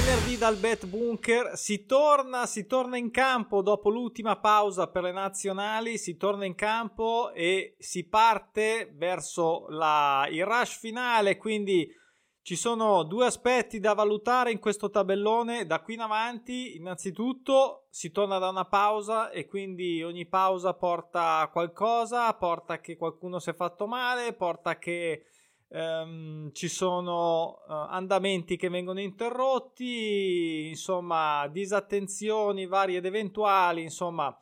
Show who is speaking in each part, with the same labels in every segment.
Speaker 1: venerdì dal Bet Bunker, si torna, si torna in campo dopo l'ultima pausa per le nazionali, si torna in campo e si parte verso la, il rush finale, quindi ci sono due aspetti da valutare in questo tabellone. Da qui in avanti. Innanzitutto si torna da una pausa e quindi ogni pausa porta qualcosa, porta che qualcuno si è fatto male, porta che Um, ci sono uh, andamenti che vengono interrotti, insomma, disattenzioni varie ed eventuali, insomma,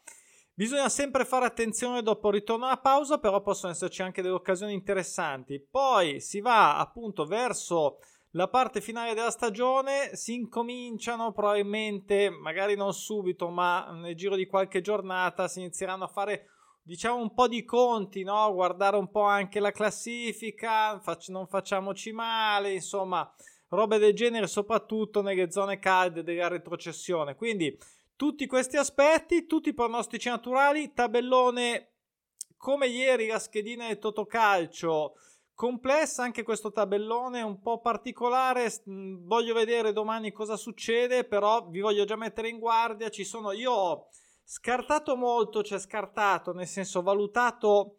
Speaker 1: bisogna sempre fare attenzione dopo il ritorno alla pausa, però possono esserci anche delle occasioni interessanti. Poi si va appunto verso la parte finale della stagione, si incominciano probabilmente, magari non subito, ma nel giro di qualche giornata si inizieranno a fare diciamo un po' di conti, no? guardare un po' anche la classifica, fac- non facciamoci male, insomma, robe del genere, soprattutto nelle zone calde della retrocessione. Quindi tutti questi aspetti, tutti i pronostici naturali, tabellone come ieri la schedina del Totocalcio complessa anche questo tabellone un po' particolare voglio vedere domani cosa succede però vi voglio già mettere in guardia ci sono io ho Scartato molto, cioè scartato, nel senso valutato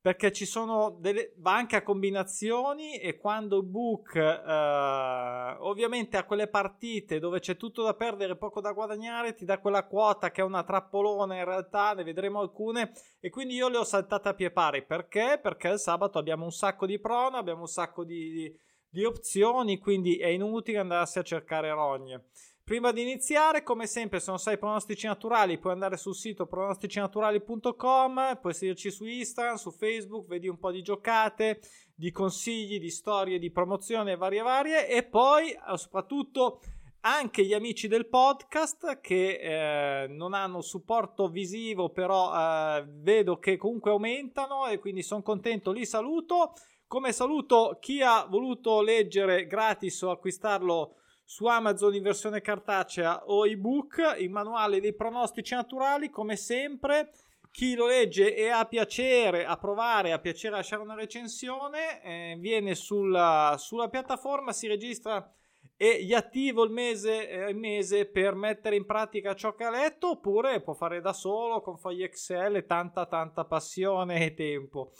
Speaker 1: perché ci sono delle va anche a combinazioni e quando il book eh, ovviamente a quelle partite dove c'è tutto da perdere e poco da guadagnare ti dà quella quota che è una trappolona in realtà ne vedremo alcune. E quindi io le ho saltate a pie pari. Perché? perché il sabato abbiamo un sacco di prono abbiamo un sacco di, di, di opzioni quindi è inutile andarsi a cercare rogne Prima di iniziare, come sempre, se non sai pronostici naturali, puoi andare sul sito pronosticinaturali.com, puoi seguirci su Instagram, su Facebook, vedi un po' di giocate, di consigli, di storie, di promozione varie varie e poi eh, soprattutto anche gli amici del podcast che eh, non hanno supporto visivo, però eh, vedo che comunque aumentano e quindi sono contento, li saluto. Come saluto chi ha voluto leggere gratis o acquistarlo su Amazon in versione cartacea o ebook, il manuale dei pronostici naturali, come sempre. Chi lo legge e ha piacere a provare, ha piacere a lasciare una recensione, eh, viene sulla, sulla, piattaforma, si registra e gli attivo il mese, eh, mese per mettere in pratica ciò che ha letto, oppure può fare da solo con fogli Excel e tanta tanta passione e tempo.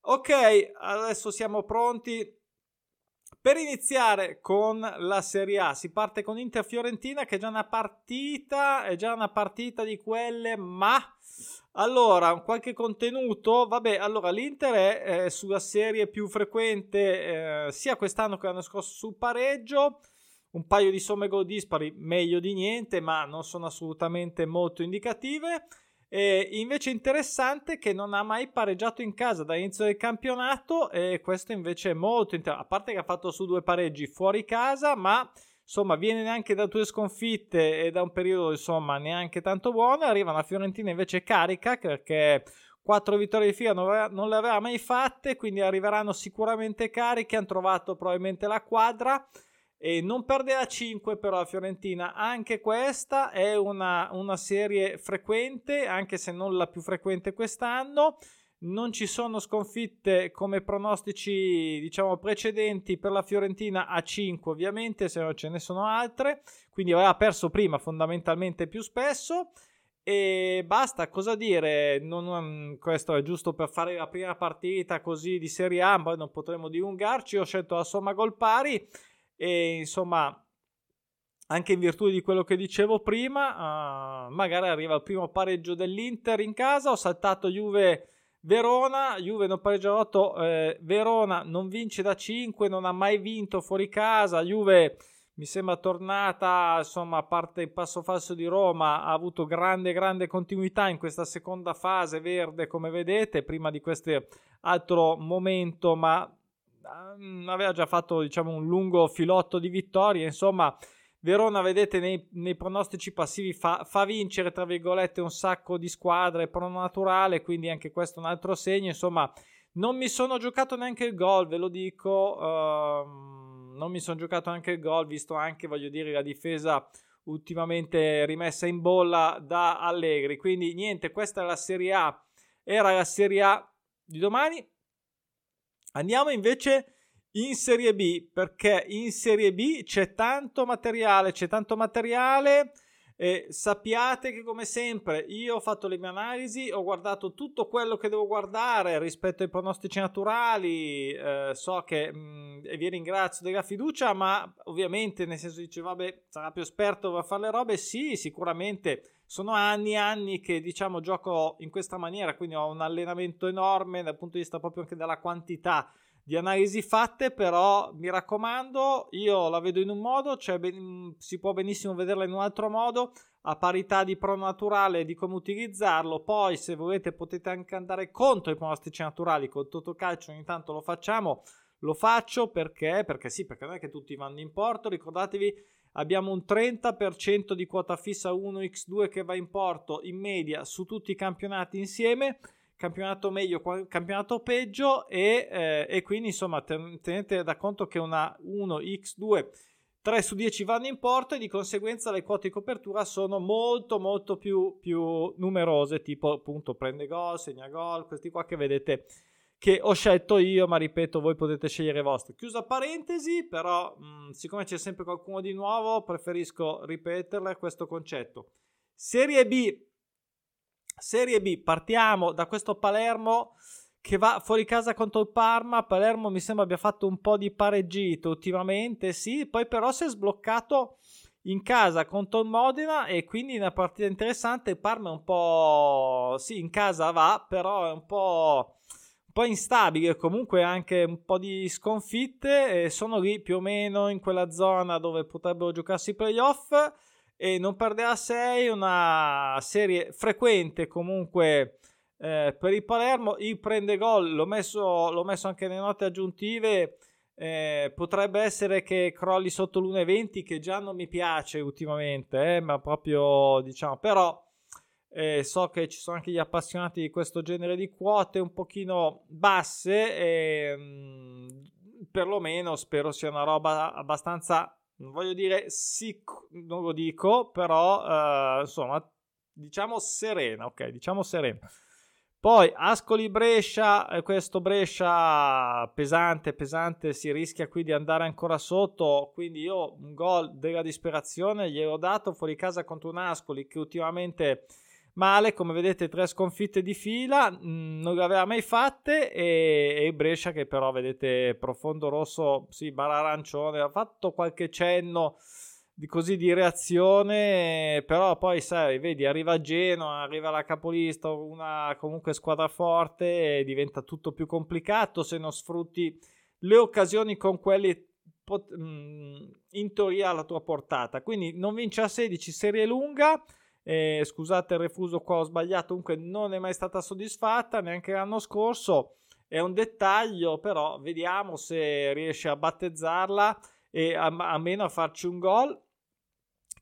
Speaker 1: Ok, adesso siamo pronti per iniziare con la Serie A, si parte con Inter Fiorentina che è già una partita, è già una partita di quelle, ma allora, qualche contenuto, vabbè, allora l'Inter è eh, sulla serie più frequente eh, sia quest'anno che l'anno scorso sul pareggio, un paio di somme gol dispari, meglio di niente, ma non sono assolutamente molto indicative. E invece interessante che non ha mai pareggiato in casa dall'inizio del campionato e questo invece è molto interessante, a parte che ha fatto su due pareggi fuori casa, ma insomma viene neanche da due sconfitte e da un periodo insomma neanche tanto buono, arriva una Fiorentina invece carica perché quattro vittorie di fila non le aveva mai fatte, quindi arriveranno sicuramente cariche, hanno trovato probabilmente la quadra e non perde a 5 però la Fiorentina, anche questa è una, una serie frequente, anche se non la più frequente quest'anno. Non ci sono sconfitte come pronostici, diciamo, precedenti per la Fiorentina a 5, ovviamente, se no ce ne sono altre. Quindi aveva perso prima, fondamentalmente più spesso. E basta, cosa dire? Non, questo è giusto per fare la prima partita così di Serie A, poi non potremo dilungarci. Ho scelto la somma gol pari e insomma anche in virtù di quello che dicevo prima, uh, magari arriva il primo pareggio dell'Inter in casa, ho saltato Juve Verona, Juve non pareggia 8, eh, Verona non vince da 5, non ha mai vinto fuori casa, Juve mi sembra tornata, insomma, a parte il passo falso di Roma, ha avuto grande, grande continuità in questa seconda fase verde, come vedete, prima di questo altro momento, ma aveva già fatto diciamo un lungo filotto di vittorie insomma Verona vedete nei, nei pronostici passivi fa, fa, vincere tra virgolette un sacco di squadre pro naturale quindi anche questo è un altro segno. Insomma non mi sono giocato neanche il gol ve lo dico uh, non mi sono giocato neanche il gol visto anche voglio dire la difesa ultimamente rimessa in bolla da Allegri. Quindi niente questa è la Serie A. Era la Serie A di domani Andiamo invece in Serie B perché in Serie B c'è tanto materiale, c'è tanto materiale e sappiate che come sempre io ho fatto le mie analisi, ho guardato tutto quello che devo guardare rispetto ai pronostici naturali, eh, so che mh, mm, vi ringrazio della fiducia, ma ovviamente nel senso dice vabbè sarà più esperto a fare le robe, sì sicuramente sono anni e anni che diciamo gioco in questa maniera, quindi ho un allenamento enorme dal punto di vista proprio anche della quantità di analisi fatte, però mi raccomando, io la vedo in un modo, cioè ben, si può benissimo vederla in un altro modo, a parità di pro naturale di come utilizzarlo. Poi, se volete, potete anche andare contro i pronostici naturali. Con Totocalcio ogni tanto lo facciamo. Lo faccio perché? Perché sì, perché non è che tutti vanno in porto. Ricordatevi, abbiamo un 30% di quota fissa 1x2 che va in porto in media su tutti i campionati insieme. Campionato meglio, campionato peggio e, eh, e quindi insomma tenete da conto che una 1x2 3 su 10 vanno in porto e di conseguenza le quote di copertura sono molto molto più, più numerose tipo appunto prende gol, segna gol, questi qua che vedete che ho scelto io ma ripeto voi potete scegliere vostri chiusa parentesi però mh, siccome c'è sempre qualcuno di nuovo preferisco ripeterle questo concetto Serie B Serie B, partiamo da questo Palermo che va fuori casa contro il Parma. Palermo mi sembra abbia fatto un po' di pareggito ultimamente, sì, poi però si è sbloccato in casa contro il Modena e quindi una partita interessante. Il Parma è un po' sì, in casa va, però è un po' po' instabile, comunque anche un po' di sconfitte sono lì più o meno in quella zona dove potrebbero giocarsi i playoff e non perderà 6, una serie frequente comunque eh, per il Palermo. Il prende gol, l'ho messo, l'ho messo anche nelle note aggiuntive. Eh, potrebbe essere che crolli sotto l'1,20 che già non mi piace ultimamente, eh, ma proprio diciamo, però eh, so che ci sono anche gli appassionati di questo genere di quote un pochino basse e mh, mm, perlomeno spero sia una roba abbastanza non voglio dire sic, non lo dico, però uh, insomma, diciamo serena, ok, diciamo serena. Poi Ascoli Brescia, eh, questo Brescia pesante, pesante, si rischia qui di andare ancora sotto, quindi io un gol della disperazione gliel'ho dato fuori casa contro un Ascoli che ultimamente male, come vedete tre sconfitte di fila, mh, mm, non le aveva mai fatte e, e Brescia che però vedete profondo rosso, sì, barra arancione, ha fatto qualche cenno di così di reazione, però poi sai, vedi, arriva Genoa, arriva la capolista, una comunque squadra forte e diventa tutto più complicato se non sfrutti le occasioni con quelli pot- mm, in teoria alla tua portata. Quindi non vince a 16, serie lunga eh, scusate il refuso qua, ho sbagliato, comunque non è mai stata soddisfatta neanche l'anno scorso. È un dettaglio, però vediamo se riesce a battezzarla e a, a meno a farci un gol.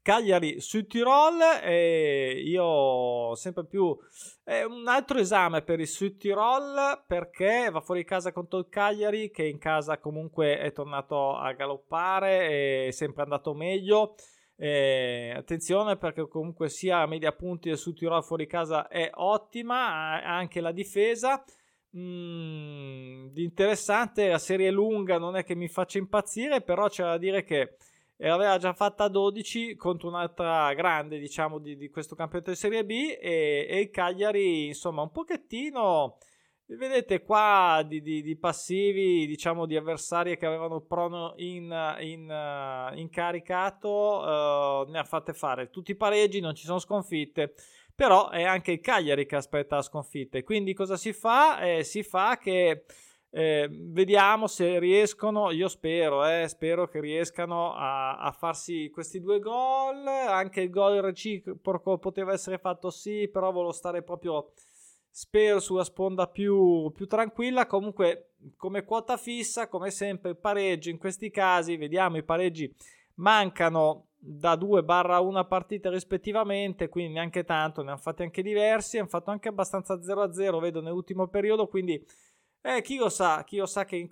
Speaker 1: Cagliari su Tirol, eh, io sempre più è un altro esame per il Sud Tirol perché va fuori casa contro il Cagliari che in casa comunque è tornato a galoppare, è sempre andato meglio. Eh, attenzione perché comunque sia media punti Sud Tirol fuori casa è ottima, anche la difesa. Mm, interessante, la serie lunga non è che mi faccia impazzire, però c'è da dire che aveva già fatta 12 contro un'altra grande, diciamo, di, di questo campionato di Serie B e, e il Cagliari, insomma, un pochettino Vedete qua di, di, di, passivi, diciamo di avversari che avevano Prono in, in, uh, incaricato, uh, ne ha fatte fare tutti i pareggi, non ci sono sconfitte, però è anche il Cagliari che aspetta la sconfitta. Quindi cosa si fa? Eh, si fa che eh, vediamo se riescono, io spero, eh, spero che riescano a, a, farsi questi due gol, anche il gol reciproco poteva essere fatto sì, però volevo stare proprio spero sulla sponda più, più, tranquilla. Comunque, come quota fissa, come sempre, il pareggio in questi casi, vediamo i pareggi mancano da 2-1 partite rispettivamente, quindi neanche tanto, ne hanno fatti anche diversi, hanno fatto anche abbastanza 0-0, vedo nell'ultimo periodo, quindi eh, chi lo sa, chi lo sa che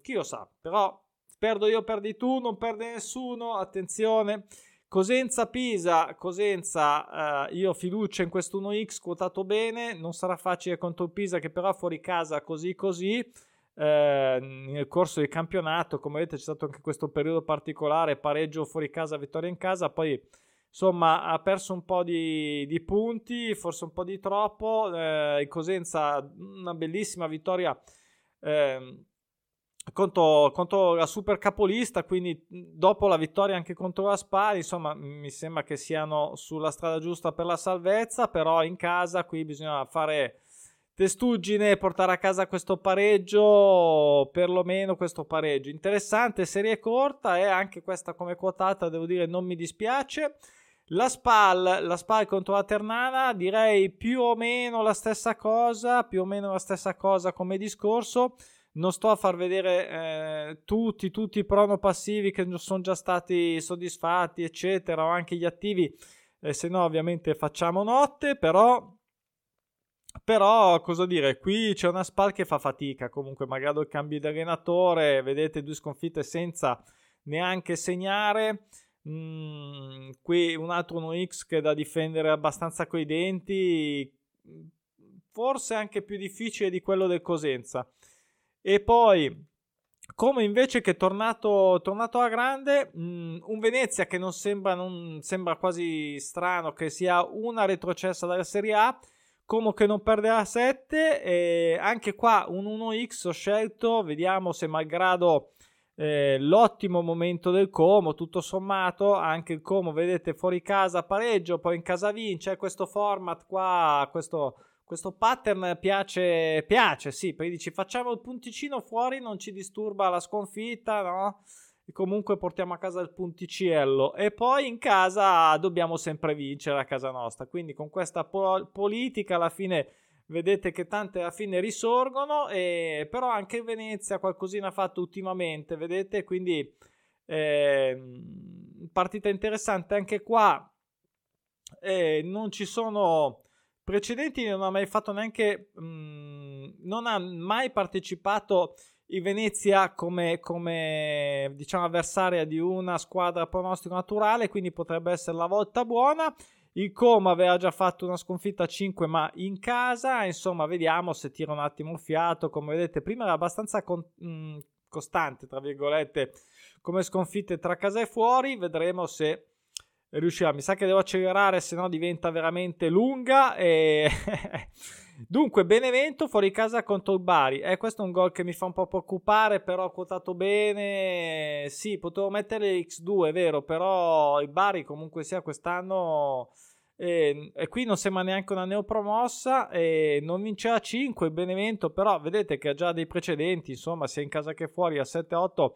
Speaker 1: chi lo sa, però perdo io, perdi tu, non perde nessuno, attenzione. Cosenza-Pisa, Cosenza, eh, io fiducia in questo 1x quotato bene, non sarà facile contro il Pisa che però fuori casa così così, eh, nel corso del campionato. Come vedete, c'è stato anche questo periodo particolare: pareggio fuori casa, vittoria in casa. Poi insomma ha perso un po' di, di punti, forse un po' di troppo. Eh, Cosenza, una bellissima vittoria. Eh, contro, contro, la super capolista, quindi dopo la vittoria anche contro la Spal, insomma mi sembra che siano sulla strada giusta per la salvezza, però in casa qui bisogna fare testuggine e portare a casa questo pareggio, perlomeno questo pareggio. Interessante, serie corta e anche questa come quotata, devo dire, non mi dispiace. La SPAL, la SPAL contro la Ternana, direi più o meno la stessa cosa, più o meno la stessa cosa come discorso non sto a far vedere eh, tutti, tutti i prono passivi che sono già stati soddisfatti, eccetera, o anche gli attivi, eh, se no ovviamente facciamo notte, però... Però, cosa dire, qui c'è una SPAL che fa fatica, comunque, malgrado il cambio di allenatore, vedete due sconfitte senza neanche segnare. Mm, qui un altro 1X che è da difendere abbastanza coi denti, forse anche più difficile di quello del Cosenza. E poi, come invece che tornato, tornato a grande, mh, mm, un Venezia che non sembra, non sembra quasi strano che sia una retrocessa dalla Serie A, come che non perderà 7. E anche qua un 1x ho scelto, vediamo se malgrado eh, l'ottimo momento del Como, tutto sommato, anche il Como, vedete, fuori casa pareggio, poi in casa vince, questo format qua, questo questo pattern piace, piace, sì, perché dici facciamo il punticino fuori, non ci disturba la sconfitta, no? E comunque portiamo a casa il punticello e poi in casa dobbiamo sempre vincere a casa nostra. Quindi con questa po- politica alla fine vedete che tante alla fine risorgono, e, però anche Venezia qualcosina ha fatto ultimamente, vedete? Quindi eh, partita interessante anche qua. Eh, non ci sono precedenti non ha mai fatto neanche, mh, mm, non ha mai partecipato in Venezia come, come diciamo avversaria di una squadra pronostico naturale, quindi potrebbe essere la volta buona. Il Como aveva già fatto una sconfitta a 5 ma in casa, insomma vediamo se tira un attimo il fiato, come vedete prima era abbastanza con, mh, mm, costante, tra virgolette, come sconfitte tra casa e fuori, vedremo se riuscirà. Mi sa che devo accelerare, se no diventa veramente lunga. E... Dunque, Benevento fuori casa contro il Bari. Eh, questo è un gol che mi fa un po' preoccupare, però ho quotato bene. Sì, potevo mettere X2, è vero, però il Bari comunque sia quest'anno... E, e, qui non sembra neanche una neopromossa e non vincerà 5 il Benevento però vedete che ha già dei precedenti insomma sia in casa che fuori a 7-8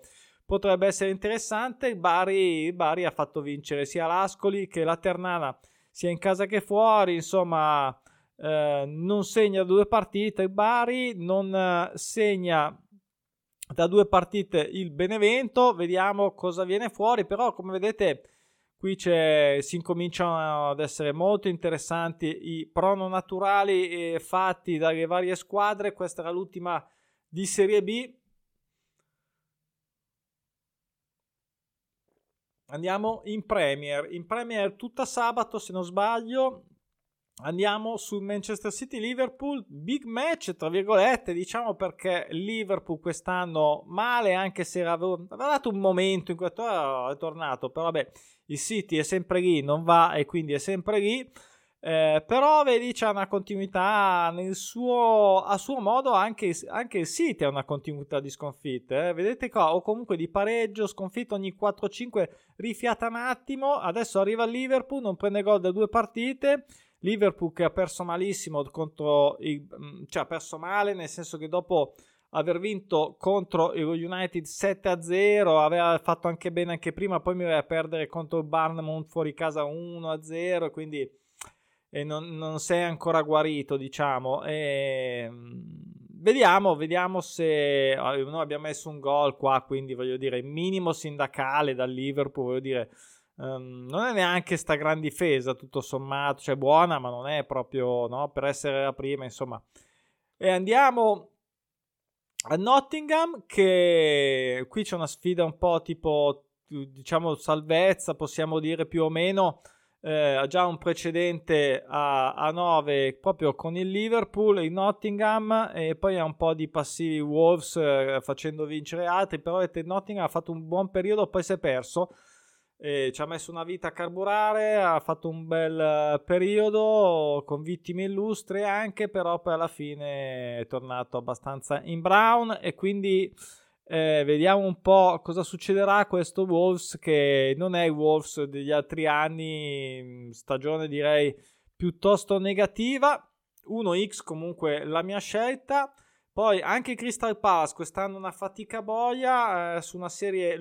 Speaker 1: potrebbe essere interessante. Bari, Bari ha fatto vincere sia l'Ascoli che la Ternana, sia in casa che fuori. Insomma, eh, non segna due partite Bari, non eh, segna da due partite il Benevento. Vediamo cosa viene fuori. Però, come vedete, qui si incominciano ad essere molto interessanti i prono naturali fatti dalle varie squadre. Questa era l'ultima di Serie B Andiamo in Premier. In Premier tutta sabato, se non sbaglio, andiamo sul Manchester City Liverpool. Big match, tra virgolette, diciamo perché Liverpool quest'anno male, anche se aveva dato un momento in cui è tornato, però vabbè, il City è sempre lì, non va e quindi è sempre lì. Eh, però vedi c'è una continuità nel suo, a suo modo anche, anche il City ha una continuità di sconfitte eh. vedete qua o comunque di pareggio sconfitto ogni 4-5 rifiata un attimo adesso arriva il Liverpool non prende gol da due partite Liverpool che ha perso malissimo contro il, mm, cioè ha perso male nel senso che dopo aver vinto contro il United 7-0 aveva fatto anche bene anche prima poi mi aveva a perdere contro il Barnum fuori casa 1-0 quindi e non, non sei ancora guarito, diciamo. E, ehm, vediamo, vediamo se ah, noi abbiamo messo un gol qua, quindi voglio dire, minimo sindacale dal Liverpool, voglio dire. Um, non è neanche sta gran difesa, tutto sommato, cioè buona, ma non è proprio no, per essere la prima, insomma. E andiamo a Nottingham, che qui c'è una sfida un po' tipo, diciamo, salvezza, possiamo dire più o meno eh, ha già un precedente a, a 9 proprio con il Liverpool, il Nottingham e poi ha un po' di passivi Wolves eh, facendo vincere altri, però il Nottingham ha fatto un buon periodo, poi si è perso. E ci ha messo una vita a carburare, ha fatto un bel eh, periodo con vittime illustri anche, però poi alla fine è tornato abbastanza in brown e quindi eh, vediamo un po' cosa succederà a questo Wolves che non è il Wolves degli altri anni, stagione direi piuttosto negativa. 1x comunque la mia scelta. Poi anche Crystal Palace quest'anno una fatica boia eh, su una serie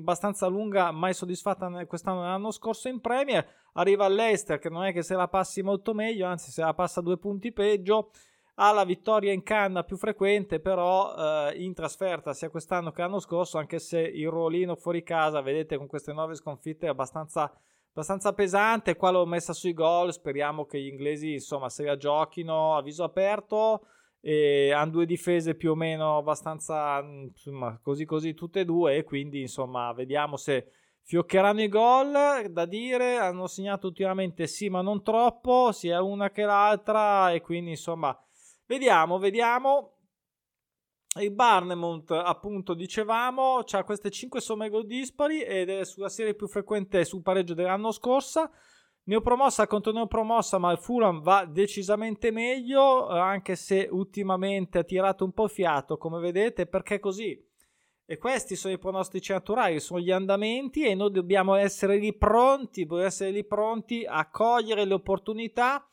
Speaker 1: abbastanza lunga, mai soddisfatta quest'anno l'anno scorso in Premier. Arriva all'Ester che non è che se la passi molto meglio, anzi se la passa due punti peggio ha la vittoria in canna più frequente, però eh, in trasferta sia quest'anno che l'anno scorso, anche se il ruolino fuori casa, vedete con queste nove sconfitte è abbastanza, abbastanza pesante. Qua l'ho messa sui gol, speriamo che gli inglesi insomma se la giochino a viso aperto. E hanno due difese più o meno abbastanza insomma, così così tutte e due e quindi insomma vediamo se fioccheranno i gol da dire hanno segnato ultimamente sì ma non troppo sia una che l'altra e quindi insomma Vediamo, vediamo. Il Barnemont, appunto, dicevamo, ha queste 5 somme gol dispari ed è sulla serie più frequente sul pareggio dell'anno scorso. Neopromossa contro neopromossa, ma il Fulham va decisamente meglio, anche se ultimamente ha tirato un po' fiato, come vedete, perché così. E questi sono i pronostici naturali, sono gli andamenti e noi dobbiamo essere lì pronti, dobbiamo essere lì pronti a cogliere le opportunità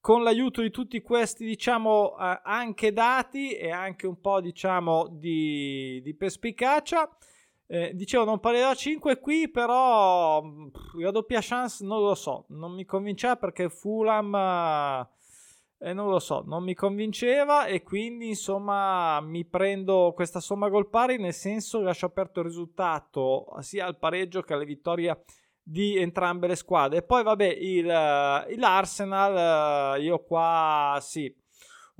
Speaker 1: con l'aiuto di tutti questi, diciamo, eh, anche dati e anche un po', diciamo, di, di perspicacia. Eh, dicevo, non parlerò 5 qui, però la doppia chance non lo so, non mi convinceva perché Fulham, eh, non lo so, non mi convinceva e quindi insomma mi prendo questa somma gol pari, nel senso lascio aperto il risultato sia al pareggio che alla vittoria di entrambe le squadre. E poi, vabbè, il, uh, l'Arsenal, uh, io qua sì,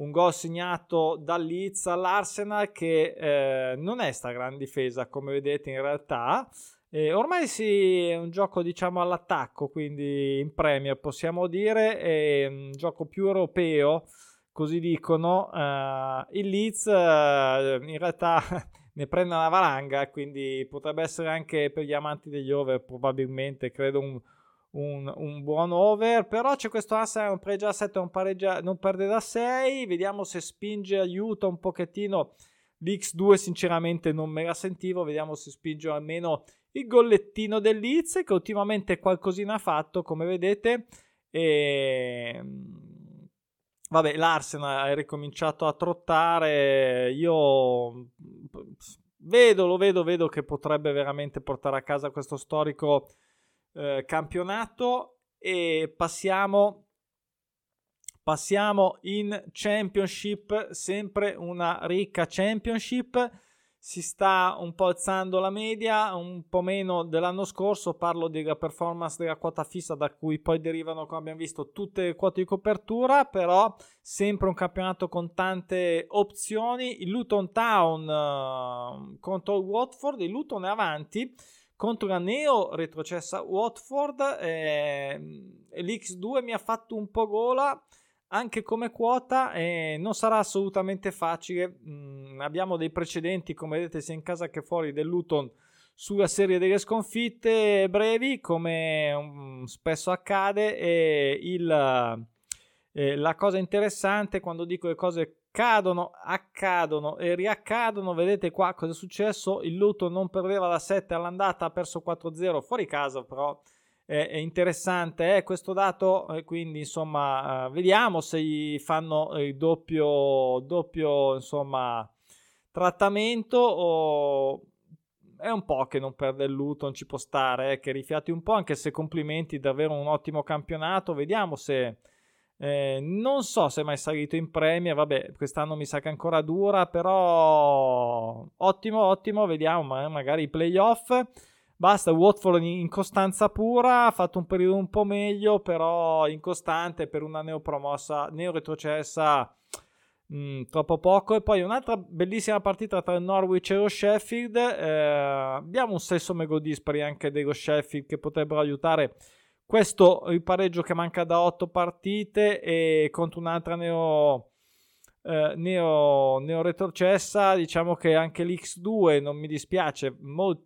Speaker 1: un gol segnato dal Leeds all'Arsenal che eh, non è sta gran difesa, come vedete in realtà. Eh, ormai sì, è un gioco diciamo all'attacco, quindi in Premier possiamo dire, è un gioco più europeo, così dicono. Uh, il Leeds in realtà ne prende una valanga, quindi potrebbe essere anche per gli amanti degli over probabilmente, credo un, un, un buon over, però c'è questo Arsenal, un pareggio a 7, un pareggio, non perde da 6, vediamo se spinge, aiuta un pochettino, l'X2 sinceramente non me la sentivo, vediamo se spinge almeno il gollettino del Leeds che ultimamente qualcosina ha fatto come vedete e Vabbè, l'Arsenal ha ricominciato a trottare. Io vedo, lo vedo, vedo che potrebbe veramente portare a casa questo storico eh, campionato. E passiamo, passiamo in Championship, sempre una ricca Championship si sta un po' alzando la media, un po' meno dell'anno scorso, parlo della performance della quota fissa da cui poi derivano, come abbiamo visto, tutte le quote di copertura, però sempre un campionato con tante opzioni. Il Luton Town uh, contro il Watford, il Luton è avanti contro la neo retrocessa Watford, eh, l'X2 mi ha fatto un po' gola anche come quota eh, non sarà assolutamente facile. Mm, abbiamo dei precedenti, come vedete, sia in casa che fuori del Luton sulla serie delle sconfitte brevi, come um, spesso accade. E il, eh, la cosa interessante quando dico le cose cadono, accadono e riaccadono, vedete qua cosa è successo. Il Luton non perdeva da 7 all'andata, ha perso 4-0 fuori casa, però è interessante eh, questo dato, eh, quindi insomma eh, vediamo se gli fanno il doppio, doppio insomma, trattamento o è un po' che non perde il Luton, ci può stare, eh, che rifiati un po', anche se complimenti, davvero un ottimo campionato, vediamo se... Eh, non so se è mai salito in Premier, vabbè, quest'anno mi sa che ancora dura, però ottimo, ottimo, vediamo, magari i playoff. Basta, Watford in costanza pura, ha fatto un periodo un po' meglio, però incostante per una neopromossa, neoretrocessa mh, mm, troppo poco. E poi un'altra bellissima partita tra Norwich e lo Sheffield. Eh, abbiamo un sesso mego dispari anche dello Sheffield che potrebbero aiutare questo il pareggio che manca da 8 partite e contro un'altra neo eh, neo, neo retrocessa diciamo che anche l'X2 non mi dispiace mo-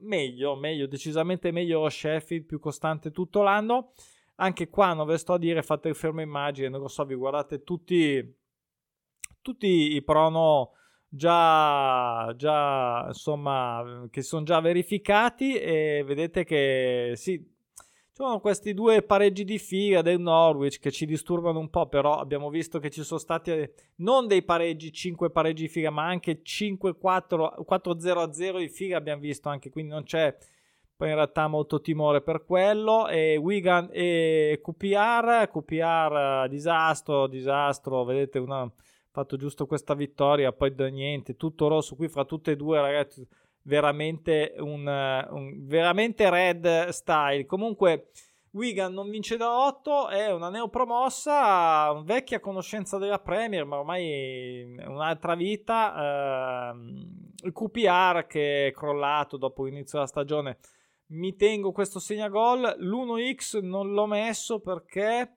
Speaker 1: meglio meglio decisamente meglio lo Sheffield più costante tutto l'anno. Anche qua non ve sto a dire fate il fermo immagine non lo so vi guardate tutti tutti i prono già, già insomma che sono già verificati e vedete che sì sono questi due pareggi di figa del Norwich che ci disturbano un po', però abbiamo visto che ci sono stati eh, non dei pareggi, 5 pareggi di figa, ma anche 5-4, 4-0-0 di figa abbiamo visto anche, quindi non c'è poi in realtà molto timore per quello. E Wigan e QPR, QPR disastro, disastro, vedete, una, fatto giusto questa vittoria, poi da niente, tutto rosso qui fra tutte e due ragazzi veramente un, un veramente red style. Comunque Wigan non vince da 8, è una neopromossa, vecchia conoscenza della Premier, ma ormai un'altra vita. Eh, il QPR che è crollato dopo l'inizio della stagione. Mi tengo questo segnagol. L'1x non l'ho messo perché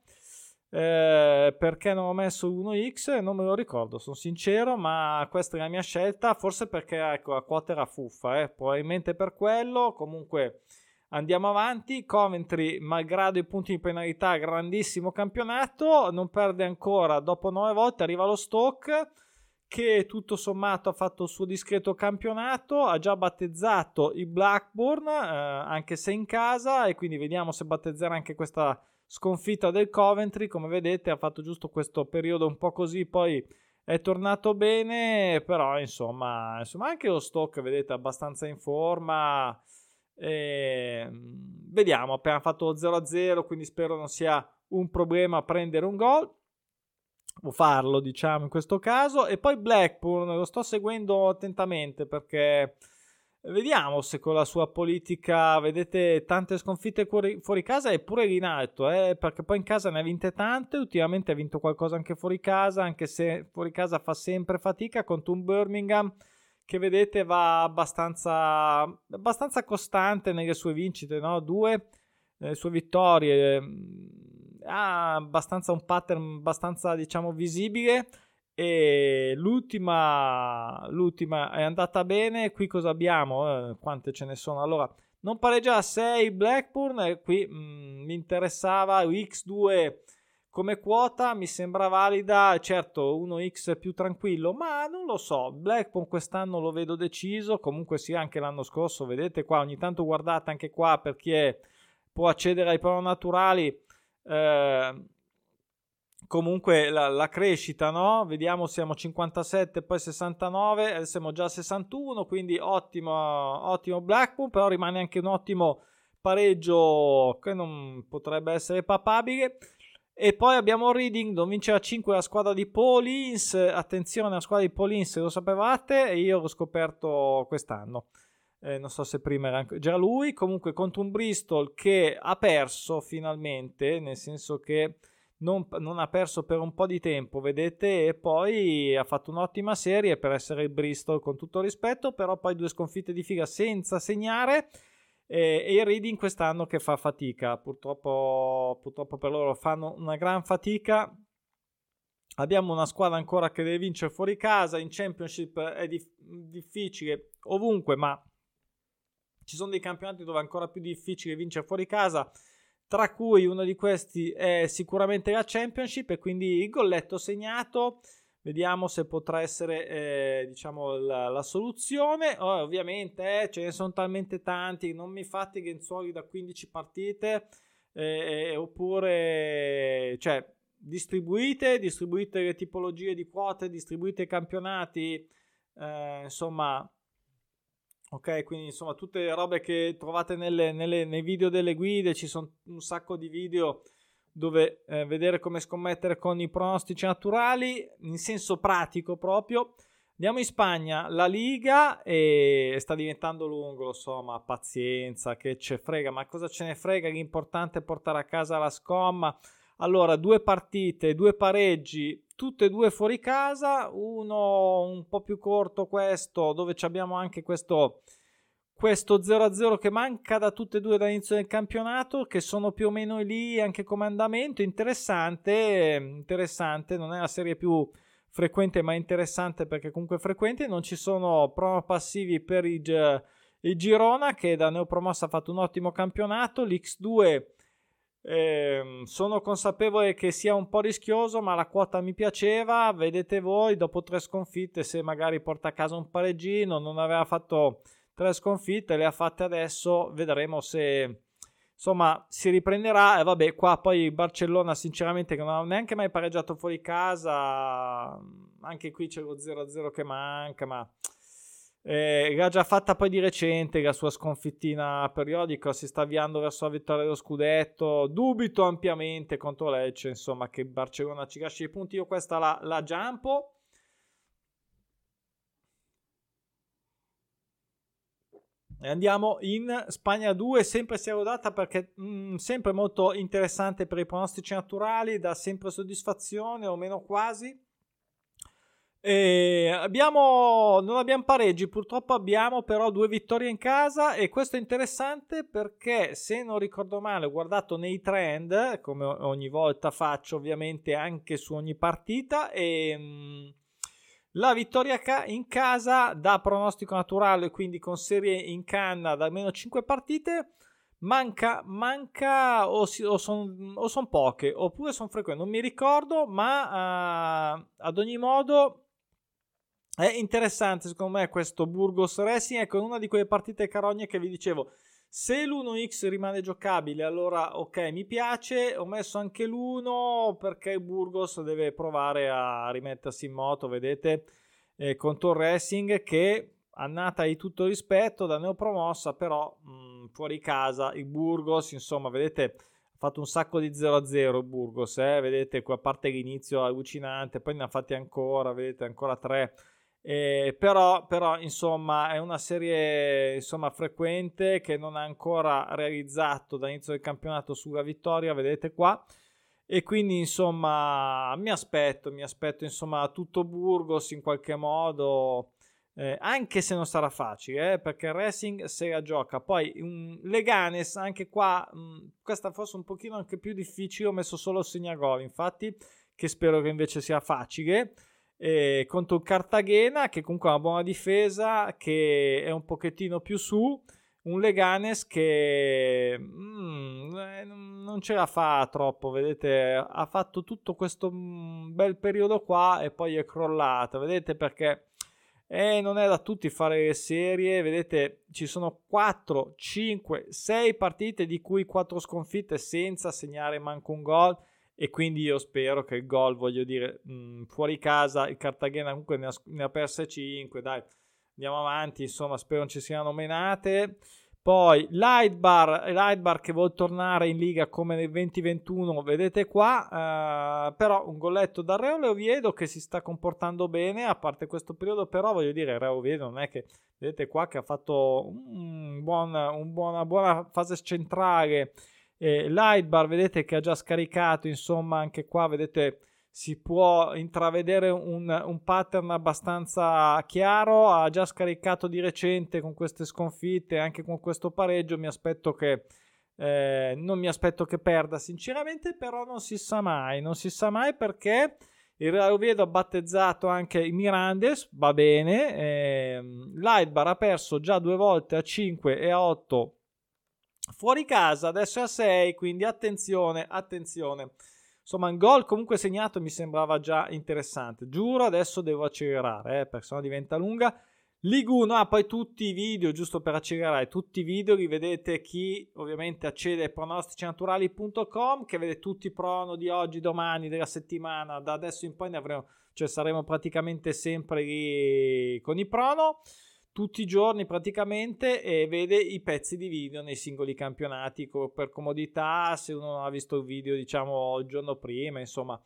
Speaker 1: eh, perché non ho messo 1x non me lo ricordo sono sincero ma questa è la mia scelta forse perché ecco la quota era fuffa eh. probabilmente per quello comunque andiamo avanti Coventry malgrado i punti di penalità grandissimo campionato non perde ancora dopo 9 volte arriva lo Stoke che tutto sommato ha fatto il suo discreto campionato, ha già battezzato il Blackburn, eh, anche se in casa, e quindi vediamo se battezzerà anche questa sconfitta del Coventry, come vedete ha fatto giusto questo periodo un po' così, poi è tornato bene, però insomma, insomma anche lo stock vedete abbastanza in forma. E, vediamo, appena fatto 0-0, quindi spero non sia un problema prendere un gol o farlo, diciamo, in questo caso. E poi Blackburn lo sto seguendo attentamente perché Vediamo se con la sua politica, vedete, tante sconfitte fuori, fuori casa eppure lì in alto, eh, perché poi in casa ne ha vinte tante, ultimamente ha vinto qualcosa anche fuori casa, anche se fuori casa fa sempre fatica contro un Birmingham che vedete va abbastanza, abbastanza costante nelle sue vincite, no? due nelle sue vittorie, ha abbastanza un pattern abbastanza diciamo visibile e l'ultima, l'ultima è andata bene. Qui cosa abbiamo? Eh, quante ce ne sono? Allora, non pareggia a 6 Blackburn. E qui mh, mm, mi interessava X2 come quota. Mi sembra valida. Certo, 1X più tranquillo, ma non lo so. Blackburn quest'anno lo vedo deciso. Comunque, sì, anche l'anno scorso. Vedete qua, ogni tanto guardate anche qua per chi è, può accedere ai pro naturali. Eh, comunque la, la, crescita, no? Vediamo, siamo 57, poi 69, adesso siamo già a 61, quindi ottimo, ottimo Blackpool, però rimane anche un ottimo pareggio che non potrebbe essere papabile. E poi abbiamo Reading, non vinceva 5 la squadra di Paulins. Attenzione, la squadra di Paulins, lo sapevate, e io l'ho scoperto quest'anno. Eh, non so se prima era già lui. Comunque contro un Bristol che ha perso finalmente, nel senso che non, non, ha perso per un po' di tempo, vedete, e poi ha fatto un'ottima serie per essere il Bristol con tutto rispetto, però poi due sconfitte di figa senza segnare e, e il Reading quest'anno che fa fatica, purtroppo, purtroppo per loro fanno una gran fatica. Abbiamo una squadra ancora che deve vincere fuori casa, in Championship è dif- difficile ovunque, ma ci sono dei campionati dove è ancora più difficile vincere fuori casa tra cui uno di questi è sicuramente la Championship e quindi il golletto segnato. Vediamo se potrà essere eh, diciamo la, la soluzione. Oh, ovviamente eh, ce ne sono talmente tanti, non mi fate Genzuoli da 15 partite eh, oppure cioè distribuite, distribuite le tipologie di quote, distribuite i campionati, eh, insomma Ok, quindi insomma tutte le robe che trovate nelle, nelle, nei video delle guide, ci sono un sacco di video dove eh, vedere come scommettere con i pronostici naturali, in senso pratico proprio. Andiamo in Spagna, la Liga e sta diventando lungo, lo so, ma pazienza, che ce frega, ma cosa ce ne frega? L'importante è portare a casa la scomma. Allora, due partite, due pareggi, tutte e due fuori casa, uno un po' più corto questo, dove abbiamo anche questo, questo 0-0 che manca da tutte e due dall'inizio del campionato, che sono più o meno lì anche come andamento, interessante, interessante, non è la serie più frequente ma interessante perché comunque frequente, non ci sono promo passivi per il, il Girona che da neopromossa ha fatto un ottimo campionato, l'X2 eh, sono consapevole che sia un po' rischioso, ma la quota mi piaceva. Vedete voi, dopo tre sconfitte, se magari porta a casa un pareggino, non aveva fatto tre sconfitte, le ha fatte adesso, vedremo se insomma si riprenderà e vabbè qua poi Barcellona sinceramente che non ha neanche mai pareggiato fuori casa anche qui c'è lo 0-0 che manca ma eh, l'ha già fatta poi di recente la sua sconfittina periodica si sta avviando verso la vittoria dello scudetto. Dubito ampiamente contro Lecce insomma che Barcellona ci lasci i punti. Io questa la, la giampo. E andiamo in Spagna 2, sempre si è rodata perché mh, mm, sempre molto interessante per i pronostici naturali, dà sempre soddisfazione o meno quasi. E abbiamo, non abbiamo pareggi, purtroppo abbiamo però due vittorie in casa e questo è interessante perché se non ricordo male ho guardato nei trend, come ogni volta faccio ovviamente anche su ogni partita e... Mh, mm, la vittoria in casa da pronostico naturale, quindi con serie in canna da almeno 5 partite, manca, manca o, o sono son poche oppure sono frequenti, non mi ricordo, ma uh, ad ogni modo è interessante secondo me questo Burgos Racing, ecco una di quelle partite carogne che vi dicevo se l'1x rimane giocabile, allora ok, mi piace. Ho messo anche l'1 perché Burgos deve provare a rimettersi in moto, vedete, eh, con Tor Racing che annata di tutto rispetto da neopromossa, però mh, mm, fuori casa il Burgos, insomma, vedete, ha fatto un sacco di 0-0 Burgos, eh? vedete, a parte l'inizio allucinante, poi ne ha fatti ancora, vedete, ancora 3 eh, però, però, insomma, è una serie insomma, frequente che non ha ancora realizzato dall'inizio del campionato sulla vittoria, vedete qua. E quindi, insomma, mi aspetto, mi aspetto, insomma, tutto Burgos in qualche modo. Eh, anche se non sarà facile, eh, perché il Racing se la gioca. Poi um, Leganes, anche qua, um, questa forse un pochino anche più difficile. Ho messo solo segnagol, infatti, che spero che invece sia facile eh, contro il Cartagena che comunque ha una buona difesa che è un pochettino più su un Leganes che mm, eh, non ce la fa troppo vedete ha fatto tutto questo mm, bel periodo qua e poi è crollato vedete perché eh, non è da tutti fare serie vedete ci sono 4 5 6 partite di cui 4 sconfitte senza segnare manco un gol e quindi io spero che il gol, voglio dire, mh, mm, fuori casa il Cartagena comunque ne ha, ne ha perse 5, dai, andiamo avanti, insomma, spero non ci siano menate. Poi Lightbar, Lightbar che vuole tornare in Liga come nel 2021, vedete qua, uh, però un golletto da Reale Oviedo che si sta comportando bene, a parte questo periodo, però voglio dire, Reale Oviedo non è che, vedete qua che ha fatto un buon, un buona, buona fase centrale, eh, Lightbar vedete che ha già scaricato, insomma anche qua vedete si può intravedere un, un, pattern abbastanza chiaro, ha già scaricato di recente con queste sconfitte, anche con questo pareggio, mi aspetto che eh, non mi aspetto che perda sinceramente, però non si sa mai, non si sa mai perché il Real Oviedo ha battezzato anche i Mirandes, va bene, eh, Lightbar ha perso già due volte a 5 e a 8 Fuori casa adesso è a 6, quindi attenzione, attenzione. Insomma, un gol comunque segnato mi sembrava già interessante. Giuro, adesso devo accelerare, eh, perché sennò diventa lunga. Liguno, ah, poi tutti i video, giusto per accelerare, tutti i video li vedete chi ovviamente accede a pronosticinaturali.com, che vede tutti i prono di oggi, domani, della settimana, da adesso in poi ne avremo, cioè saremo praticamente sempre lì con i prono tutti i giorni praticamente e vede i pezzi di video nei singoli campionati per comodità se uno non ha visto il video diciamo il giorno prima insomma.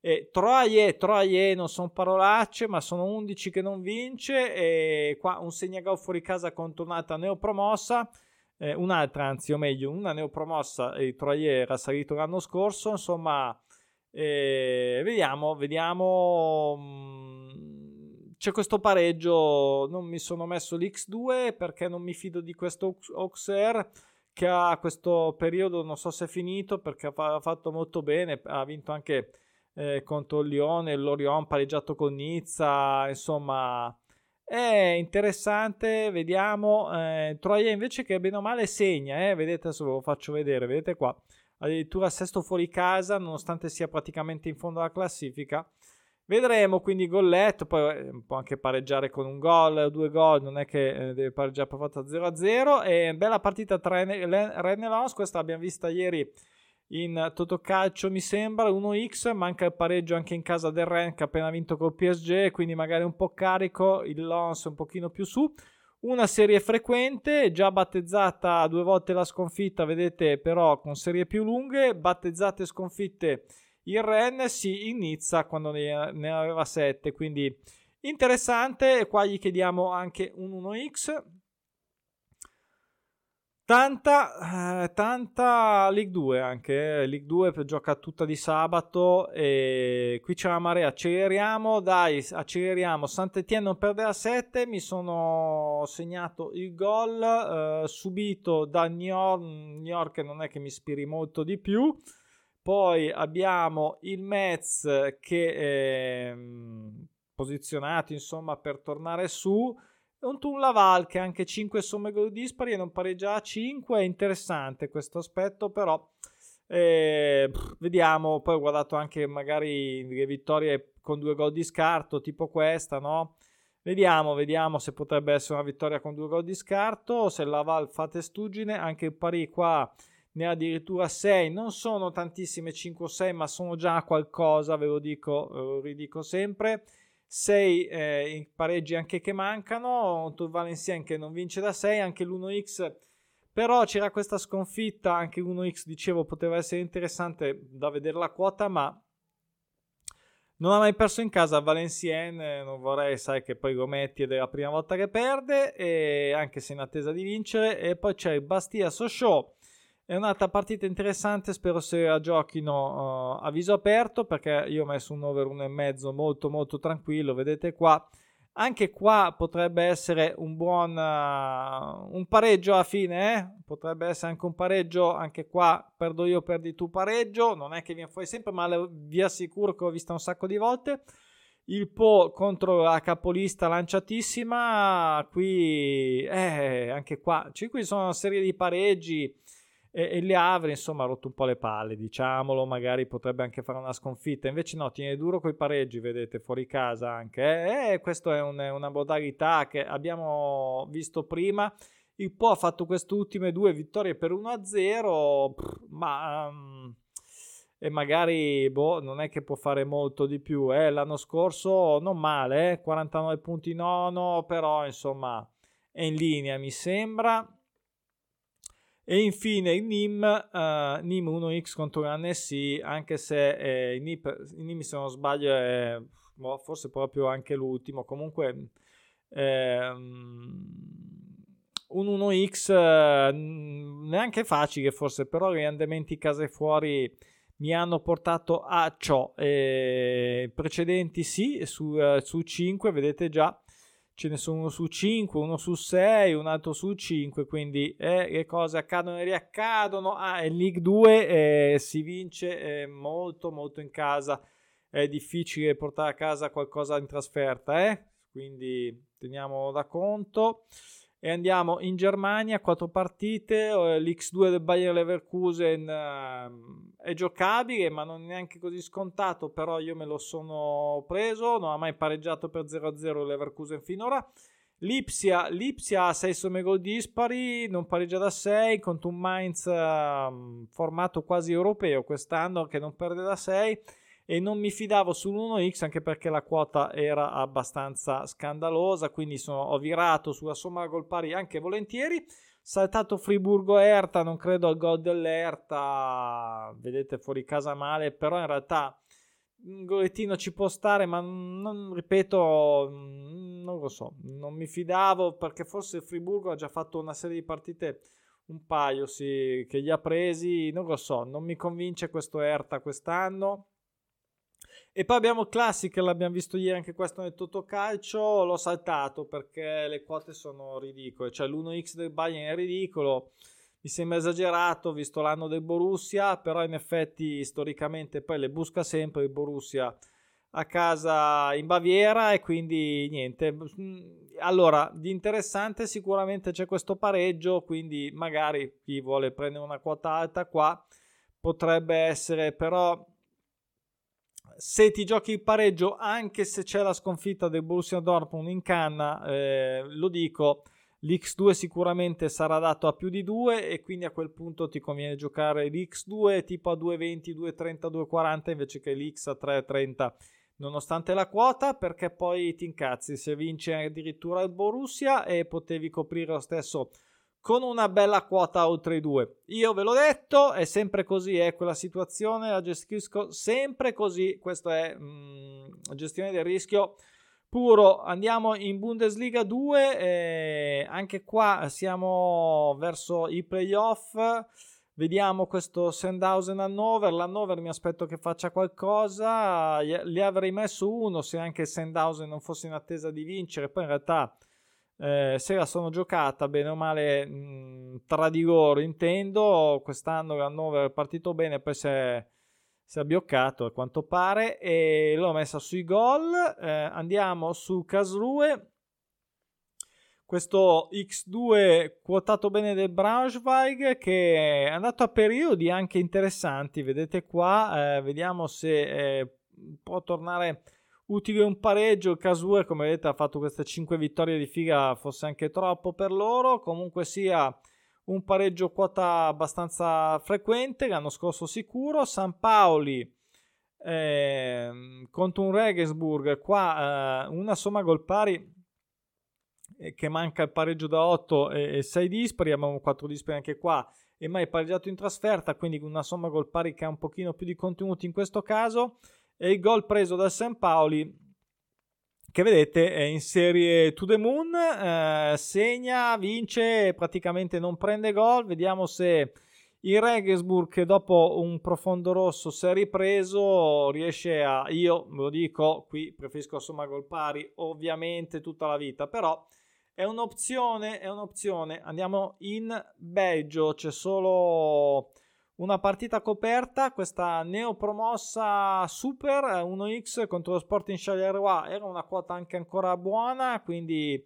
Speaker 1: E troie, troie non sono parolacce ma sono 11 che non vince e qua un segnagol fuori casa contro un'altra neopromossa eh, un'altra anzi o meglio una neopromossa il Troie era salito l'anno scorso insomma eh, vediamo vediamo mh, mm, c'è questo pareggio, non mi sono messo l'X2 perché non mi fido di questo Auxerre che ha questo periodo, non so se è finito perché ha fatto molto bene, ha vinto anche eh, contro il Lione, l'Orion pareggiato con Nizza, insomma è interessante, vediamo, eh, Troia invece che bene o male segna, eh, vedete adesso ve lo faccio vedere, vedete qua, addirittura sesto fuori casa nonostante sia praticamente in fondo alla classifica, Vedremo quindi golletto, poi eh, può anche pareggiare con un gol due gol, non è che eh, deve pareggiare per fatta 0-0. E bella partita tra Rennes Lens, questa l'abbiamo vista ieri in Totocalcio mi sembra, 1x, manca il pareggio anche in casa del Rennes che ha appena vinto col PSG, quindi magari un po' carico, il Lens un pochino più su. Una serie frequente, già battezzata due volte la sconfitta, vedete però con serie più lunghe, battezzate sconfitte il Ren si inizia quando ne, aveva 7, quindi interessante. Qua gli chiediamo anche un 1x. Tanta, eh, tanta League 2 anche, eh. League 2 gioca tutta di sabato e qui c'è la marea, acceleriamo, dai, acceleriamo, Sant'Etienne non perde a 7, mi sono segnato il gol eh, subito da New York, New York non è che mi ispiri molto di più, poi abbiamo il Metz che è ehm, posizionato insomma per tornare su. Un Tun Laval che anche 5 somme gol dispari e non pareggia a 5. È interessante questo aspetto, però eh, vediamo. Poi ho guardato anche magari le vittorie con due gol di scarto, tipo questa, no? Vediamo, vediamo se potrebbe essere una vittoria con due gol di scarto. Se Laval fa testuggine, anche il pari qua ne ha addirittura 6, non sono tantissime 5 o 6, ma sono già qualcosa, ve lo dico, lo ridico sempre. 6 eh, pareggi anche che mancano, Tour Valencien che non vince da 6, anche l'1x, però c'era questa sconfitta, anche l'1x dicevo poteva essere interessante da vedere la quota, ma non ha mai perso in casa Valenciennes, non vorrei, sai che poi Gometti è la prima volta che perde, anche se in attesa di vincere, e poi c'è il Bastia Sochaux è un'altra partita interessante, spero se la giochino uh, a viso aperto perché io ho messo un over 1,5 molto molto tranquillo, vedete qua. Anche qua potrebbe essere un buon uh, un pareggio alla fine, eh? potrebbe essere anche un pareggio, anche qua perdo io, perdi tu pareggio, non è che viene fuori sempre, ma vi assicuro che ho visto un sacco di volte. Il Po contro la capolista lanciatissima, qui eh, anche qua, cioè, qui sono una serie di pareggi e, e Le Havre insomma ha rotto un po' le palle diciamolo magari potrebbe anche fare una sconfitta invece no tiene duro coi pareggi vedete fuori casa anche eh? e questa è un, una modalità che abbiamo visto prima il Po ha fatto queste ultime due vittorie per 1-0 ma um, e magari boh, non è che può fare molto di più eh? l'anno scorso non male eh? 49 punti nono però insomma è in linea mi sembra e infine il NIM, uh, NIM 1x contro l'NSI, anche se eh, NIP, NIM se non sbaglio è boh, forse proprio anche l'ultimo, comunque eh, un 1x eh, neanche facile forse, però gli andamenti case fuori mi hanno portato a ciò. Eh, precedenti sì, su, uh, su 5 vedete già ce ne sono uno su 5, uno su 6, un altro su 5, quindi eh, le cose accadono e riaccadono. Ah, in League 2 eh, si vince eh, molto molto in casa, è difficile portare a casa qualcosa in trasferta, eh? quindi teniamo da conto e andiamo in Germania, quattro partite, eh, l'X2 del Bayer Leverkusen uh, è giocabile ma non è neanche così scontato, però io me lo sono preso, non ha mai pareggiato per 0-0 il Leverkusen finora. Lipsia, Lipsia ha 6 somme gol dispari, non pareggia da 6 contro un Mainz uh, formato quasi europeo quest'anno che non perde da 6 e non mi fidavo sull'1x anche perché la quota era abbastanza scandalosa, quindi sono, ho virato sulla somma gol pari anche volentieri. Saltato Friburgo-Erta, non credo al gol dell'Erta, vedete fuori casa male, però in realtà un golettino ci può stare, ma non, ripeto, non lo so, non mi fidavo perché forse Friburgo ha già fatto una serie di partite, un paio sì, che gli ha presi, non lo so, non mi convince questo Erta quest'anno E poi abbiamo Classic, l'abbiamo visto ieri anche questo nel Totocalcio, l'ho saltato perché le quote sono ridicole, cioè l'1x del Bayern è ridicolo, mi sembra esagerato visto l'anno del Borussia, però in effetti storicamente poi le busca sempre il Borussia a casa in Baviera e quindi niente. Allora, di interessante sicuramente c'è questo pareggio, quindi magari chi vuole prendere una quota alta qua potrebbe essere però se ti giochi il pareggio, anche se c'è la sconfitta del Borussia Dortmund in canna, eh, lo dico, l'X2 sicuramente sarà dato a più di 2 e quindi a quel punto ti conviene giocare l'X2 tipo a 2,20, 2,30, 2,40 invece che l'X a 3,30 nonostante la quota perché poi ti incazzi se vince addirittura il Borussia e potevi coprire lo stesso con una bella quota oltre i due. Io ve l'ho detto, è sempre così, è quella situazione, la gestisco sempre così, questa è mm, la gestione del rischio puro. Andiamo in Bundesliga 2, eh, anche qua siamo verso i playoff. Vediamo questo Sandhausen Hannover. L'Hannover mi aspetto che faccia qualcosa. Gli avrei messo uno se anche Sandhausen non fosse in attesa di vincere. Poi in realtà eh, se la sono giocata bene o male mh, tra di loro intendo quest'anno l'Hannover è partito bene poi si è, si è abbioccato a quanto pare e l'ho messa sui gol. Eh, andiamo su Casrue questo X2 quotato bene del Braunschweig che è andato a periodi anche interessanti. Vedete qua eh, vediamo se eh, può tornare utile un pareggio. Casue, come vedete, ha fatto queste 5 vittorie di figa, forse anche troppo per loro. Comunque sia un pareggio quota abbastanza frequente, l'anno scorso sicuro. San Paoli eh, contro un Regensburg, qua eh, una somma gol pari eh, che manca il pareggio da 8 e, e 6 dispari, abbiamo 4 dispari anche qua e mai pareggiato in trasferta, quindi una somma gol pari che ha un pochino più di contenuti in questo caso e il gol preso da San Paoli che vedete è in serie to the moon eh, segna, vince praticamente non prende gol. Vediamo se il Regensburg che dopo un profondo rosso si è ripreso riesce a io lo dico qui preferisco somma gol pari ovviamente tutta la vita. Però è un'opzione è un'opzione. Andiamo in Belgio c'è solo una partita coperta, questa neopromossa Super 1x eh, contro lo Sporting Charleroi era una quota anche ancora buona, quindi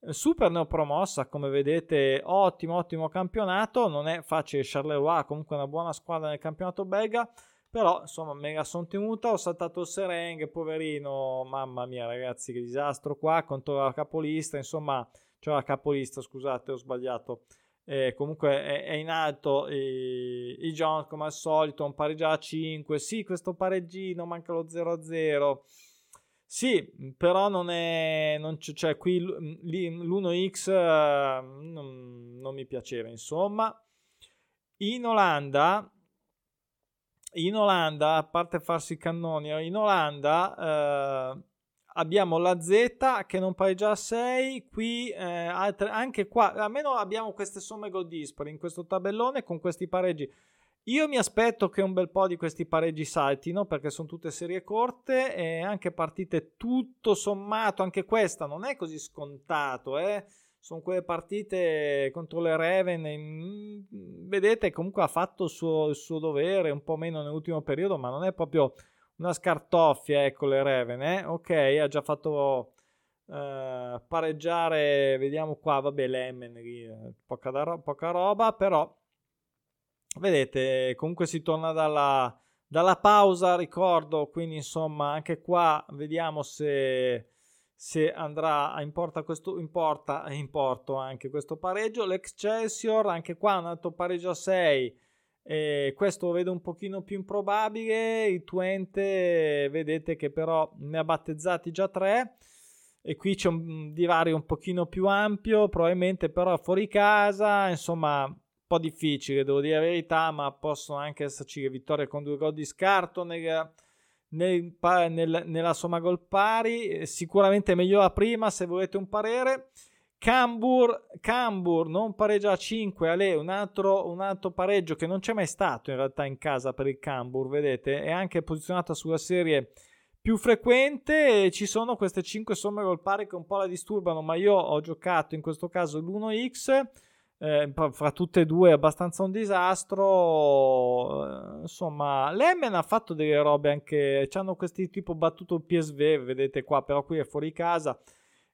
Speaker 1: eh, super neopromossa, come vedete, ottimo, ottimo campionato, non è facile Charleroi, comunque una buona squadra nel campionato belga, però insomma me la sono tenuta, ho saltato il Sereng, poverino, mamma mia ragazzi che disastro qua contro la capolista, insomma, cioè la capolista, scusate, ho sbagliato eh, comunque è, è, in alto eh, i John come al solito un pareggio a 5 sì questo pareggino manca lo 0-0 sì però non è non c- cioè qui l'1x eh, non, non, mi piaceva insomma. In Olanda in Olanda a parte farsi i cannoni in Olanda eh, abbiamo la Z che non pareggia a 6, qui eh, altre, anche qua almeno abbiamo queste somme gol dispari in questo tabellone con questi pareggi. Io mi aspetto che un bel po' di questi pareggi saltino perché sono tutte serie corte e anche partite tutto sommato, anche questa non è così scontato, eh? sono quelle partite contro le Raven, in, vedete comunque ha fatto il suo, il suo dovere un po' meno nell'ultimo periodo, ma non è proprio una scartoffia, ecco le Reven, eh? ok, ha già fatto uh, pareggiare, vediamo qua, vabbè, l'Emmen, eh, poca, ro- poca roba, però vedete, comunque si torna dalla, dalla pausa, ricordo, quindi insomma anche qua vediamo se se andrà a importa questo importa importo anche questo pareggio l'Excelsior anche qua un altro pareggio a 6 e questo lo vedo un pochino più improbabile. Il Twente vedete che però ne ha battezzati già tre. E qui c'è un divario un pochino più ampio, probabilmente però fuori casa, insomma, un po' difficile, devo dire la verità, ma possono anche esserci vittorie con due gol di scarto nel, nel, nel, nella somma gol pari. Sicuramente meglio la prima se volete un parere. Cambur, Cambur non pareggia a 5, Ale, un altro, un altro pareggio che non c'è mai stato in realtà in casa per il Cambur, vedete, è anche posizionata sulla serie più frequente. Ci sono queste 5 somme gol pari che un po' la disturbano, ma io ho giocato in questo caso l'1x. Eh, fra tutte e due è abbastanza un disastro. Eh, insomma, Lemmen ha fatto delle robe anche. Hanno questi tipo battuto il PSV, vedete qua, però qui è fuori casa.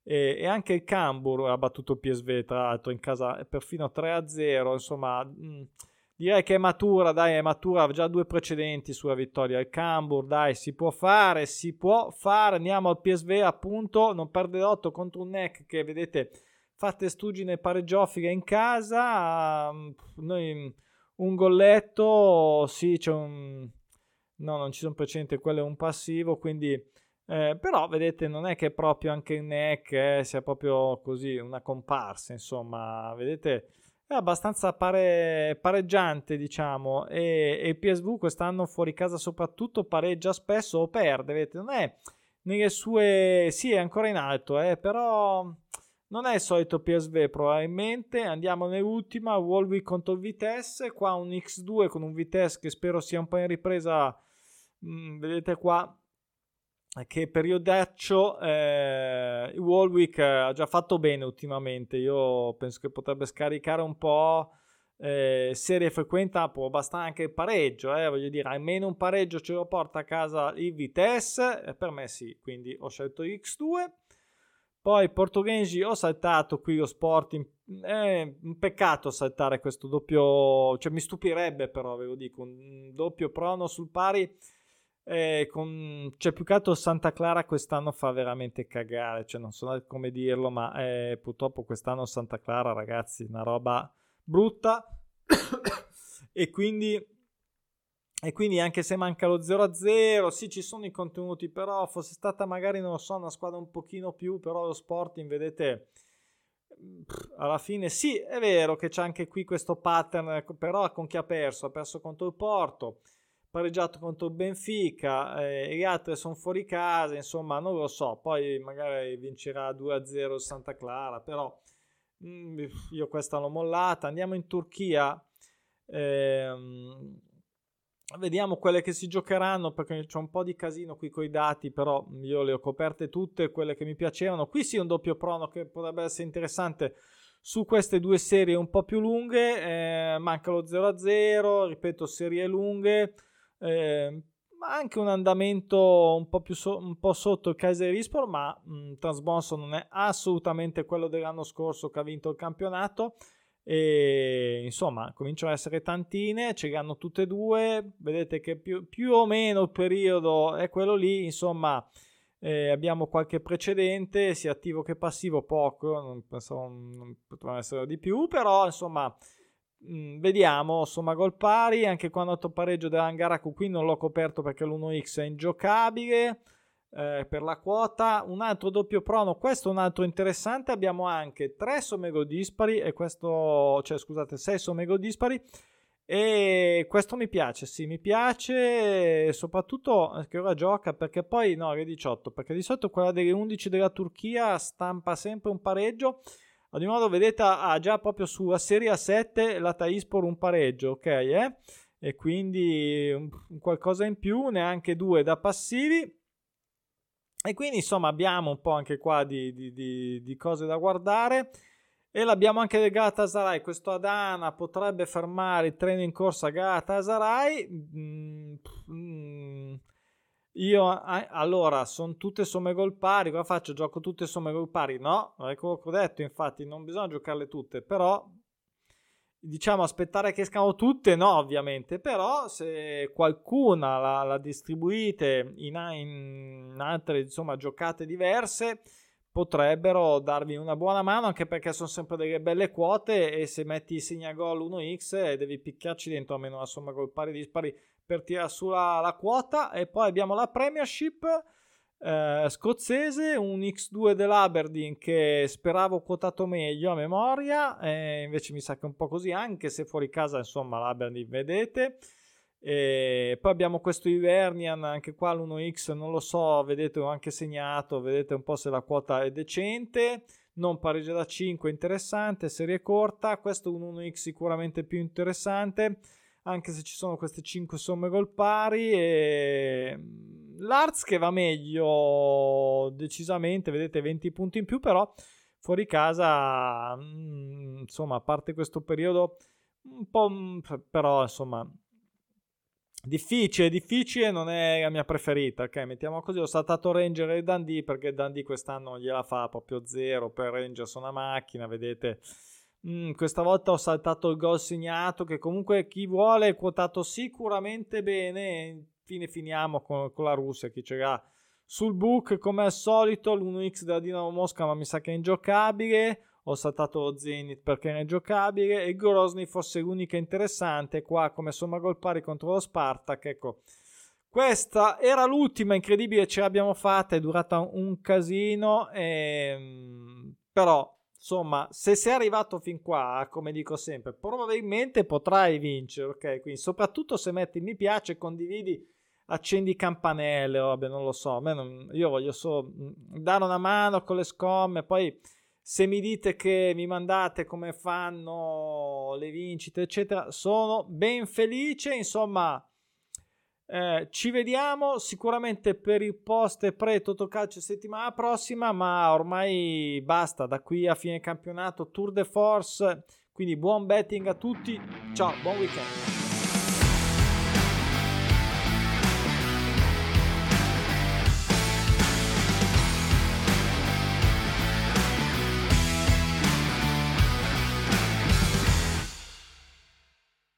Speaker 1: E, e anche il Cambur ha battuto il PSV, tra l'altro, in casa perfino 3-0. Insomma, mh, direi che è matura, dai, è matura. Già due precedenti sulla vittoria. Il Cambur, dai, si può fare, si può fare. Andiamo al PSV, appunto. Non perde 8 contro un NEC che vedete fa testuggine pareggioffiga in casa. Noi un golletto, sì, c'è un. No, non ci sono precedenti, quello è un passivo, quindi eh, però vedete non è che proprio anche il NEC eh, sia proprio così una comparsa insomma vedete è abbastanza pare, pareggiante diciamo e, e PSV quest'anno fuori casa soprattutto pareggia spesso o perde vedete non è nelle sue sì è ancora in alto eh, però non è il solito PSV probabilmente. Andiamo nell'ultima Wolwick contro il Vitesse qua un X2 con un Vitesse che spero sia un po' in ripresa mm, vedete qua che periodaccio eh, Warwick ha già fatto bene ultimamente. Io penso che potrebbe scaricare un po' eh, serie frequenta può bastare anche il pareggio eh, voglio dire almeno un pareggio ce lo porta a casa il Vitesse eh, per me sì quindi ho scelto X2 poi portoghesi ho saltato qui lo Sporting è un peccato saltare questo doppio cioè mi stupirebbe però ve lo dico un doppio prono sul pari eh, con, cioè, più che altro Santa Clara quest'anno fa veramente cagare, cioè, non so come dirlo, ma eh, purtroppo quest'anno Santa Clara, ragazzi, una roba brutta. e quindi e quindi anche se manca lo 0-0, sì ci sono i contenuti, però fosse stata magari, non lo so, una squadra un pochino più, però lo Sporting, vedete, alla fine sì, è vero che c'è anche qui questo pattern, però con chi ha perso? Ha perso contro il Porto, pareggiato contro Benfica, eh, gli altri sono fuori casa, insomma non lo so, poi magari vincerà 2-0 Santa Clara, però mh, mm, io questa l'ho mollata, andiamo in Turchia, ehm, vediamo quelle che si giocheranno perché c'è un po' di casino qui con i dati, però io le ho coperte tutte, quelle che mi piacevano, qui sì un doppio prono che potrebbe essere interessante su queste due serie un po' più lunghe, eh, manca lo 0-0, ripeto serie lunghe, eh, anche un andamento un po' più so- un po' sotto il Kaiser Rispor, ma mh, Transbonso non è assolutamente quello dell'anno scorso che ha vinto il campionato. E insomma, cominciano ad essere tantine, ce le hanno tutte e due. Vedete che più, più o meno il periodo è quello lì. Insomma, eh, abbiamo qualche precedente, sia attivo che passivo, poco. Non pensavo non potevano essere di più, però insomma Mm, vediamo, somma gol pari, anche quando ha pareggio dell'Angaraku qui non l'ho coperto perché l'1x è ingiocabile eh, per la quota. Un altro doppio prono, questo è un altro interessante, abbiamo anche 3 somme dispari e questo, cioè scusate, 6 somme dispari e questo mi piace, sì, mi piace soprattutto che ora gioca perché poi no, è 18, perché di solito quella delle 11 della Turchia stampa sempre un pareggio ad ogni modo, vedete, ha già proprio sulla Serie A7 la Taispor un pareggio, ok? Eh? E quindi un, qualcosa in più, neanche due da passivi. E quindi insomma abbiamo un po' anche qua di, di, di, di cose da guardare. E l'abbiamo anche del Galatasaray. Questo Adana potrebbe fermare il treno in corsa Galatasaray. Mm, mm, io, allora, sono tutte somme gol pari, cosa faccio? Gioco tutte somme gol pari? No, ecco che ho detto, infatti, non bisogna giocarle tutte, però, diciamo, aspettare che escano tutte, no, ovviamente, però se qualcuna la, la distribuite in, in altre, insomma, giocate diverse, potrebbero darvi una buona mano anche perché sono sempre delle belle quote e se metti segna gol 1x devi picchiarci dentro almeno una somma gol pari dispari per tirare su la, la quota e poi abbiamo la Premiership eh, scozzese, un X2 dell'Aberdeen che speravo quotato meglio a memoria, e invece mi sa che è un po' così, anche se fuori casa insomma l'Aberdeen vedete. E poi abbiamo questo Ivernian, anche qua l'1x non lo so, vedete ho anche segnato, vedete un po' se la quota è decente. non pareggia da 5 interessante, serie corta, questo è un 1x sicuramente più interessante, anche se ci sono queste 5 somme gol pari e l'Arts che va meglio decisamente, vedete 20 punti in più, però fuori casa, mm, insomma, a parte questo periodo un po', mm, però insomma, difficile, difficile, non è la mia preferita, ok? Mettiamo così, ho saltato Ranger e Dundee perché Dundee quest'anno gliela fa proprio zero, per Ranger sono una macchina, vedete... Mm, questa volta ho saltato il gol segnato che comunque chi vuole è quotato sicuramente bene. Fine finiamo con, con la Russia che ce l'ha sul book come al solito l'1x della Dinamo Mosca ma mi sa che è ingiocabile. Ho saltato lo Zenit perché è ingiocabile. E Grozny fosse l'unica interessante qua come somma gol pari contro lo Spartak. Ecco questa era l'ultima incredibile ce l'abbiamo fatta è durata un casino e, ehm, però insomma, se sei arrivato fin qua, come dico sempre, probabilmente potrai vincere, ok? Quindi soprattutto se metti mi piace, condividi accendi campanelle, vabbè, non lo so, non, io voglio solo mm, dare una mano con le scomme, poi se mi dite che mi mandate come fanno le vincite, eccetera, sono ben felice, insomma, eh, ci vediamo sicuramente per il post pre Totocalcio settimana prossima, ma ormai basta da qui a fine campionato Tour de Force, quindi buon betting a tutti, ciao, buon weekend.